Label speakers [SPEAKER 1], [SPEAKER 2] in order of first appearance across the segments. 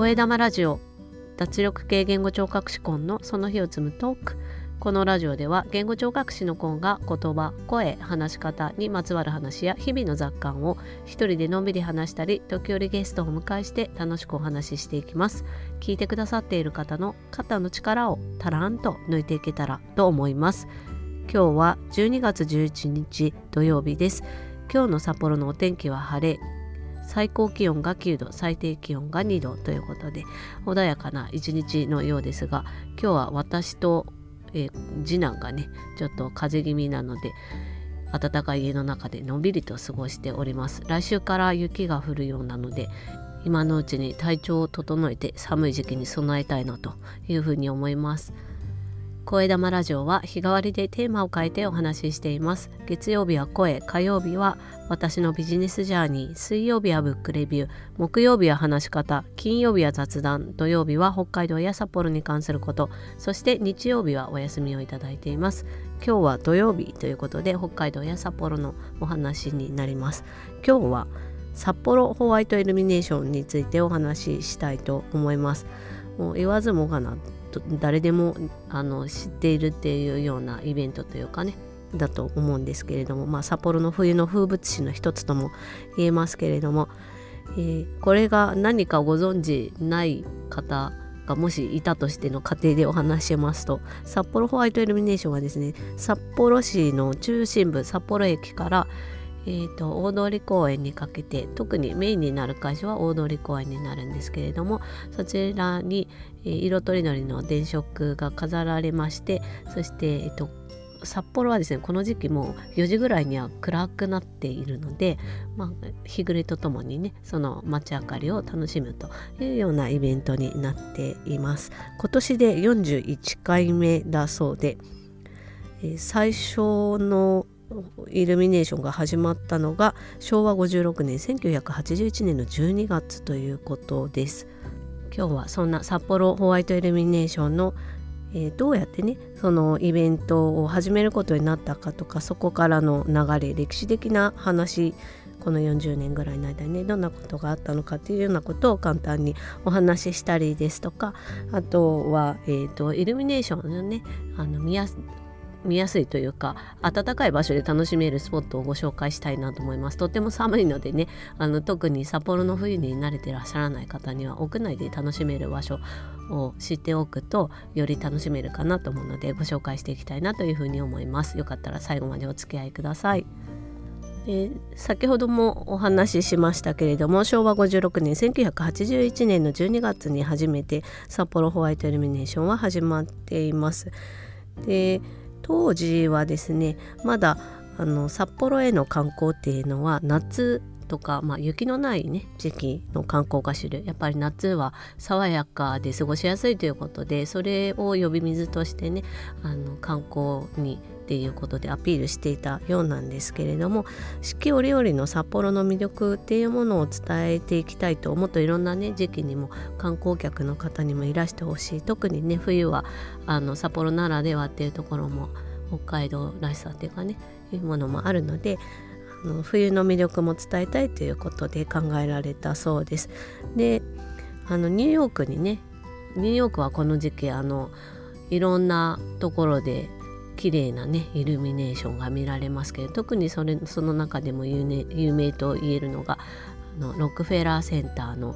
[SPEAKER 1] 声玉ラジオ。脱力系言語聴覚士コンのその日を積むトーク。このラジオでは言語聴覚士のコンが言葉声話し方にまつわる話や日々の雑感を一人でのんびり話したり時折ゲストをお迎えして楽しくお話ししていきます。聞いてくださっている方の肩の力をたらんと抜いていけたらと思います。今日は12月11日土曜日です。今日の札幌のお天気は晴れ。最高気温が9度最低気温が2度ということで穏やかな一日のようですが今日は私とえー、次男がねちょっと風邪気味なので暖かい家の中でのんびりと過ごしております。来週から雪が降るようなので今のうちに体調を整えて寒い時期に備えたいなというふうに思います。声玉ラジオは日替わりでテーマを変えてお話ししています。月曜日は声火曜日は私のビジネスジャーニー。水曜日はブックレビュー。木曜日は話し方金曜日は雑談。土曜日は北海道や札幌に関すること。そして日曜日はお休みをいただいています。今日は土曜日ということで北海道や札幌のお話になります。今日は札幌ホワイトイルミネーションについてお話ししたいと思います。もう言わずもがな。誰でもあの知っているっていうようなイベントというかねだと思うんですけれども、まあ、札幌の冬の風物詩の一つとも言えますけれども、えー、これが何かご存知ない方がもしいたとしての過程でお話しますと札幌ホワイトイルミネーションはですね札幌市の中心部札幌駅からえーと、大通公園にかけて特にメインになる会場は大通公園になるんですけれどもそちらに、えー、色とりどりの電飾が飾られましてそして、えーと札幌はですねこの時期も4時ぐらいには暗くなっているので、まあ、日暮れとともにねその街明かりを楽しむというようなイベントになっています。今年で41回目だそうで、えー、最初のイルミネーションが始まったのが昭和56年1981年の12月ということです。今日はそんな札幌ホワイトイルミネーションのえー、どうやってねそのイベントを始めることになったかとかそこからの流れ歴史的な話この40年ぐらいの間にねどんなことがあったのかっていうようなことを簡単にお話ししたりですとかあとは、えーと、イルミネーションのねあの見や見やすいというか暖かい場所で楽しめるスポットをご紹介したいなと思います。とても寒いのでねあの特に札幌の冬に慣れてらっしゃらない方には屋内で楽しめる場所を知っておくとより楽しめるかなと思うのでご紹介していきたいなというふうに思います。よかったら最後までお付き合いください。で先ほどもお話ししましたけれども昭和56年1981年の12月に初めて札幌ホワイトイルミネーションは始まっています。で当時はですねまだあの札幌への観光っていうのは夏とか、まあ、雪のないね時期の観光が主流。やっぱり夏は爽やかで過ごしやすいということでそれを呼び水としてねあの観光にっていうことでアピールしていたようなんですけれども四季折々の札幌の魅力っていうものを伝えていきたいともっといろんなね時期にも観光客の方にもいらしてほしい。特にね冬はあの札幌ならではっていうところも北海道らしさっていうかねいうものもあるのでの冬の魅力も伝えたいということで考えられたそうです。であのニューヨークにねニューヨークはこの時期あのいろんなところで綺麗なねイルミネーションが見られますけど特にそれその中でも有,、ね、有名と言えるのがあのロックフェラーセンターの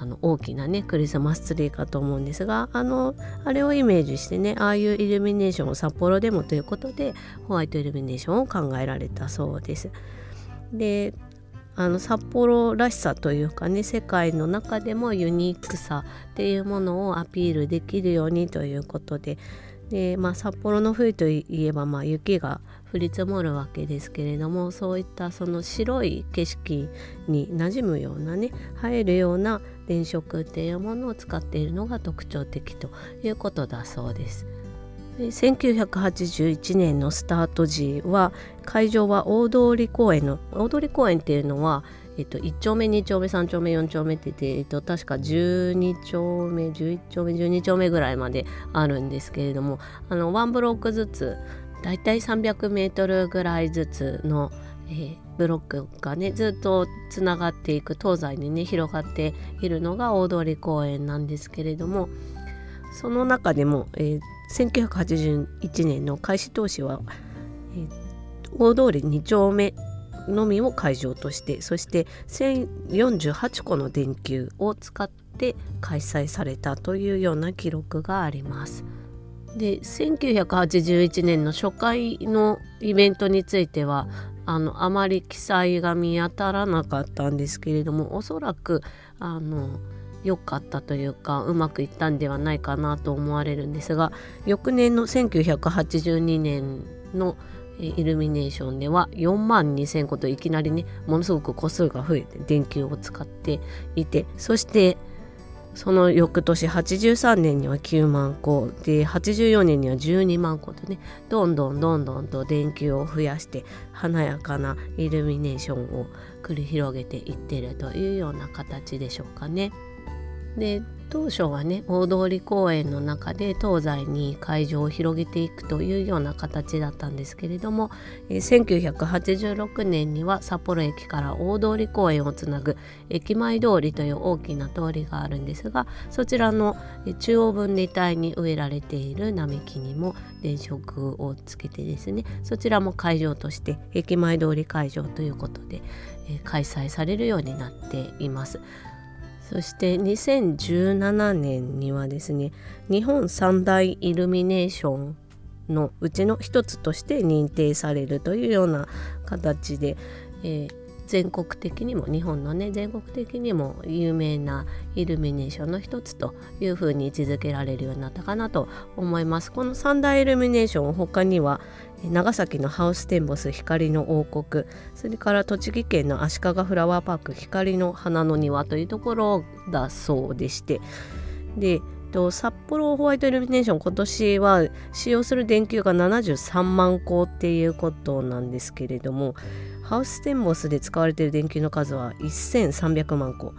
[SPEAKER 1] あの大きなねクリスマスツリーかと思うんですがあのあれをイメージしてねああいうイルミネーションを札幌でもということでホワイトイルミネーションを考えられたそうです。であの札幌らしさというかね世界の中でもユニークさっていうものをアピールできるようにということでで、まあ、札幌の冬といえば、まあ、雪が降り積もるわけですけれどもそういったその白い景色に馴染むようなね映えるような電飾っていうものを使っているのが特徴的ということだそうです。1981年のスタート時は会場は大通公園の大通公園っていうのはえっと、1丁目2丁目3丁目4丁目ってて、えっと、確か12丁目11丁目12丁目ぐらいまであるんですけれどもあの1ブロックずつだいたい300メートルぐらいずつの、えー、ブロックがねずっとつながっていく東西にね広がっているのが大通公園なんですけれどもその中でも、えー、1981年の開始当時は、えー、大通り2丁目のみを会場としてそして1048個の電球を使って開催されたというような記録があります。で1981年の初回のイベントについてはあのあまり記載が見当たらなかったんですけれどもおそらくあの良かったというかうまくいったんではないかなと思われるんですが翌年の1982年のイルミネーションでは4万2,000個といきなりねものすごく個数が増えて電球を使っていてそしてその翌年83年には9万個で84年には12万個とねどんどんどんどんと電球を増やして華やかなイルミネーションを繰り広げていってるというような形でしょうかね。で当初はね大通公園の中で東西に会場を広げていくというような形だったんですけれども、え1986年には札幌駅から大通公園をつなぐ駅前通りという大きな通りがあるんですがそちらの中央分離帯に植えられている並木にも電飾をつけてですねそちらも会場として駅前通り会場ということで、え開催されるようになっています。そして2017年にはですね日本三大イルミネーションのうちの一つとして認定されるというような形で、えー、全国的にも日本のね全国的にも有名なイルミネーションの一つというふうに位置づけられるようになったかなと思います。この三大イルミネーション他には長崎のハウステンボス光の王国。それから栃木県の足利フラワーパーク光の花の庭というところだそうでして。で札幌ホワイトイルミネーション今年は使用する電球が73万個っていうことなんですけれどもハウステンボスで使われている電球の数は1300万個。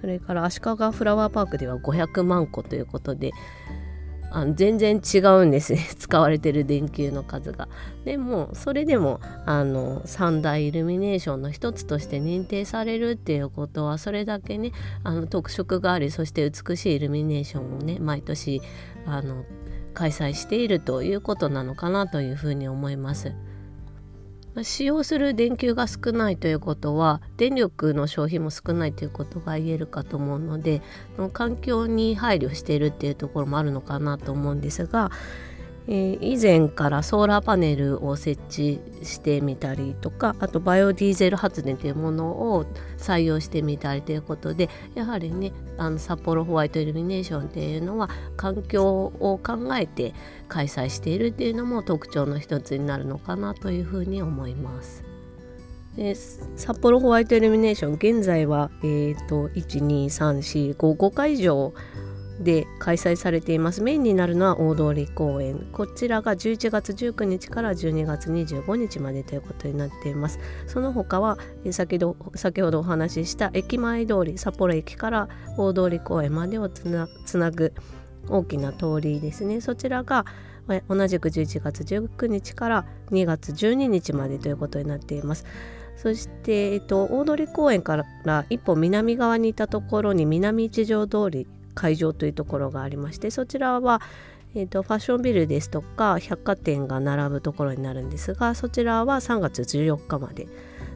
[SPEAKER 1] それから足利フラワーパークでは500万個ということであの全然違うんですね 使われてる電球の数が。でもそれでもあの三大イルミネーションの一つとして認定されるっていうことはそれだけねあの特色がありそして美しいイルミネーションをね毎年あの開催しているということなのかなというふうに思います。使用する電球が少ないということは電力の消費も少ないということが言えるかと思うので環境に配慮しているっていうところもあるのかなと思うんですがえー、以前からソーラーパネルを設置してみたりとかあとバイオディーゼル発電というものを採用してみたりということでやはりねあの札幌ホワイトイルミネーションっていうのは環境を考えて開催しているっていうのも特徴の一つになるのかなというふうに思います。で札幌ホワイトイルミネーション現在は、えーと、と12345回以上で開催されています。メインになるのは大通公園。こちらが11月19日から12月25日までということになっています。その他は先ほど先ほどお話しした駅前通り札幌駅から大通公園までをつなつなぐ大きな通りですね。そちらが同じく11月19日から2月12日までということになっています。そして、えっと、大通公園から一歩南側にいたところに南一条通り会場というところがありましてそちらは、えーと、ファッションビルですとか百貨店が並ぶところになるんですがそちらは3月14日まで。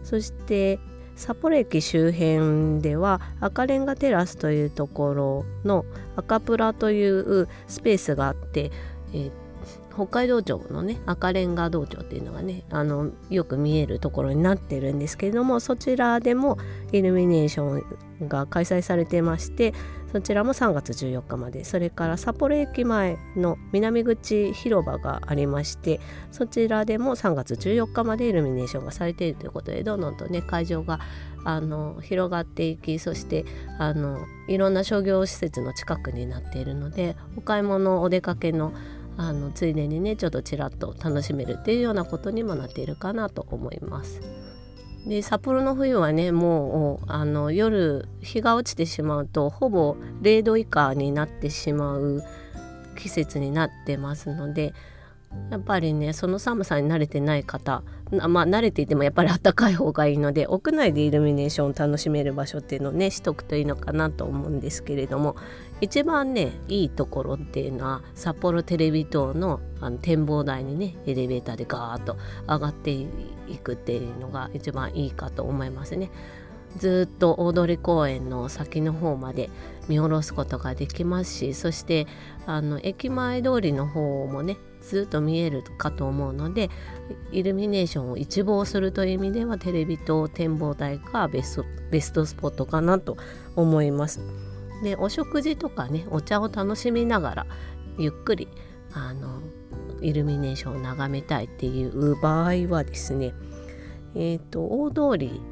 [SPEAKER 1] そして札幌駅周辺では赤レンガテラスというところの赤プラというスペースがあって、えー北海道庁のね赤レンガ道庁っていうのがねあのよく見えるところになってるんですけれどもそちらでもイルミネーションが開催されてましてそちらも3月14日までそれから札幌駅前の南口広場がありましてそちらでも3月14日までイルミネーションがされているということでどんどんとね会場があの広がっていきそしてあのいろんな商業施設の近くになっているのでお買い物お出かけのあのついでにねちょっとちらっと楽しめるっていうようなことにもなっているかなと思います。で札幌の冬はねもうあの夜日が落ちてしまうとほぼ0度以下になってしまう季節になってますのでやっぱりねその寒さに慣れてない方まあ慣れていてもやっぱり暖かい方がいいので屋内でイルミネーションを楽しめる場所っていうのをねしとくといいのかなと思うんですけれども一番ねいいところっていうのは札幌テレビ塔のあの展望台にねエレベーターでガーッと上がっていくっていうのが一番いいかと思いますね。ずっと大通公園の先の方まで見下ろすことができますしそしてあの駅前通りの方もねずっと見えるかと思うのでイルミネーションを一望するという意味ではテレビと展望台がベストベストスポットかなと思います。でお食事とかねお茶を楽しみながらゆっくりあのイルミネーションを眺めたいっていう場合はですねえっ、ー、と大通り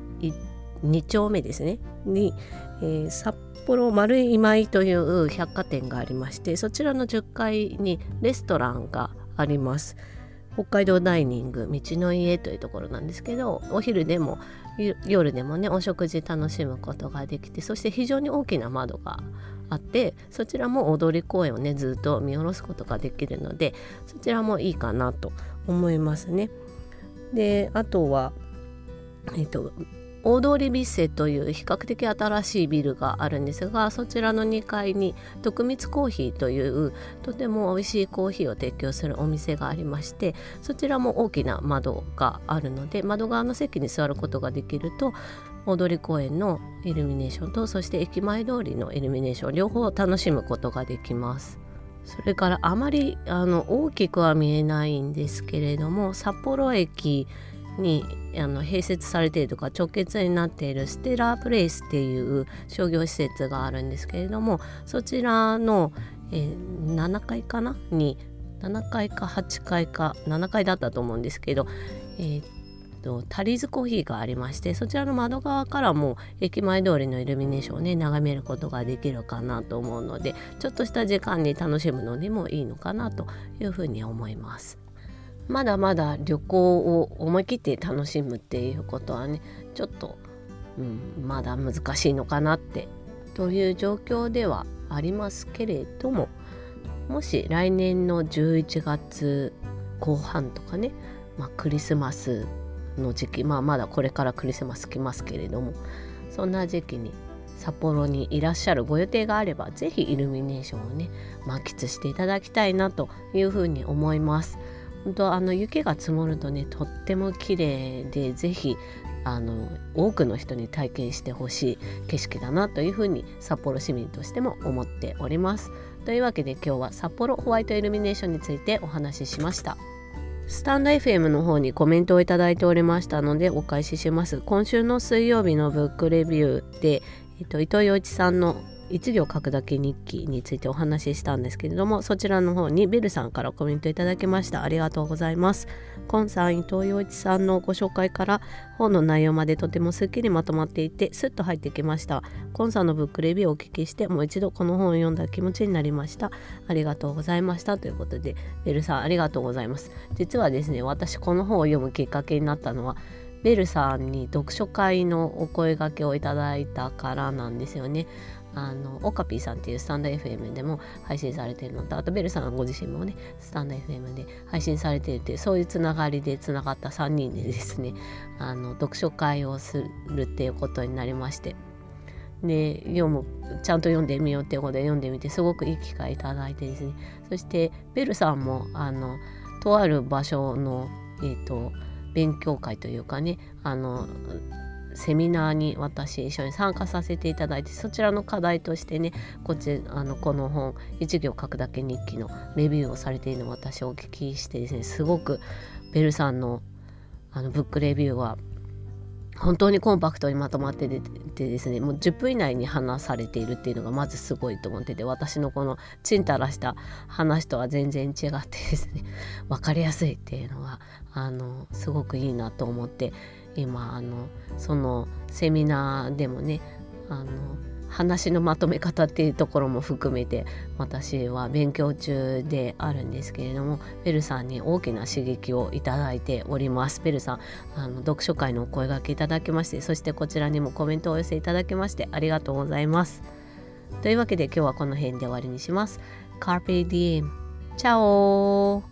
[SPEAKER 1] 2丁目ですねに、えー、札幌丸い今井という百貨店がありましてそちらの10階にレストランがあります北海道ダイニング道の家というところなんですけどお昼でも夜でもねお食事楽しむことができてそして非常に大きな窓があってそちらも踊り公園をねずっと見下ろすことができるのでそちらもいいかなと思いますね。であとはえっと大通ビッセという比較的新しいビルがあるんですがそちらの2階に徳光コーヒーというとても美味しいコーヒーを提供するお店がありましてそちらも大きな窓があるので窓側の席に座ることができると大通公園のイルミネーションとそして駅前通りのイルミネーション両方楽しむことができます。それからあまりあの大きくは見えないんですけれども札幌駅にあの併設されているとか直結になっているステラープレイスっていう商業施設があるんですけれどもそちらの、えー、7階かな？に7階か8階か7階だったと思うんですけど、えー、タリーズコーヒーがありましてそちらの窓側からも駅前通りのイルミネーションをね眺めることができるかなと思うのでちょっとした時間に楽しむのにもいいのかなというふうに思います。まだまだ旅行を思い切って楽しむっていうことはねちょっと、うん、まだ難しいのかなってという状況ではありますけれどももし来年の11月後半とかね、まあ、クリスマスの時期まあまだこれからクリスマス来ますけれどもそんな時期に札幌にいらっしゃるご予定があれば是非イルミネーションをね満喫していただきたいなというふうに思います。本当あの雪が積もるとねとっても綺麗でぜひあの多くの人に体験してほしい景色だなというふうに札幌市民としても思っております。というわけで今日は札幌ホワイトイルミネーションについてお話ししました。スタンド FM の方にコメントをいただいておりましたのでお返しします。今週の水曜日のブックレビューで、えっと、伊藤洋一さんの1行書くだけ日記についてお話ししたんですけれどもそちらの方にベルさんからコメントいただきました。ありがとうございます。コンさん伊藤洋一さんのご紹介から本の内容までとてもすっきりまとまっていてスッと入ってきました。コンさんのブックレビューをお聞きしてもう一度この本を読んだ気持ちになりました。ありがとうございましたということでベルさんありがとうございます。実はですね私この本を読むきっかけになったのはベルさんに読書会のお声がけをいただいたからなんですよね。あのオカピーさんっていうスタンド FM でも配信されてるのとあとベルさんご自身もねスタンド FM で配信されているというそういうつながりでつながった3人でですねあの読書会をするっていうことになりまして。で読むちゃんと読んでみようっていうことで読んでみてすごくいい機会いただいてですね。そしてベルさんもあのとある場所のえっ、ー、と勉強会というかねあのセミナーに私一緒に参加させていただいてそちらの課題としてねこっちあのこの本「一行書くだけ日記」のレビューをされているのを私お聞きしてですねすごくベルさんのあのブックレビューは本当にコンパクトにまとまっててですねもう10分以内に話されているっていうのがまずすごいと思ってて私のこのちんたらした話とは全然違ってですね分かりやすいっていうのがあのすごくいいなと思って今あのそのセミナーでもねあの話のまとめ方っていうところも含めて私は勉強中であるんですけれどもベルさんに大きな刺激をいただいております。ベルさんあの読書会のお声がけいただきましてそしてこちらにもコメントをお寄せいただきましてありがとうございます。というわけで今日はこの辺で終わりにします。Carpe Diem チャオ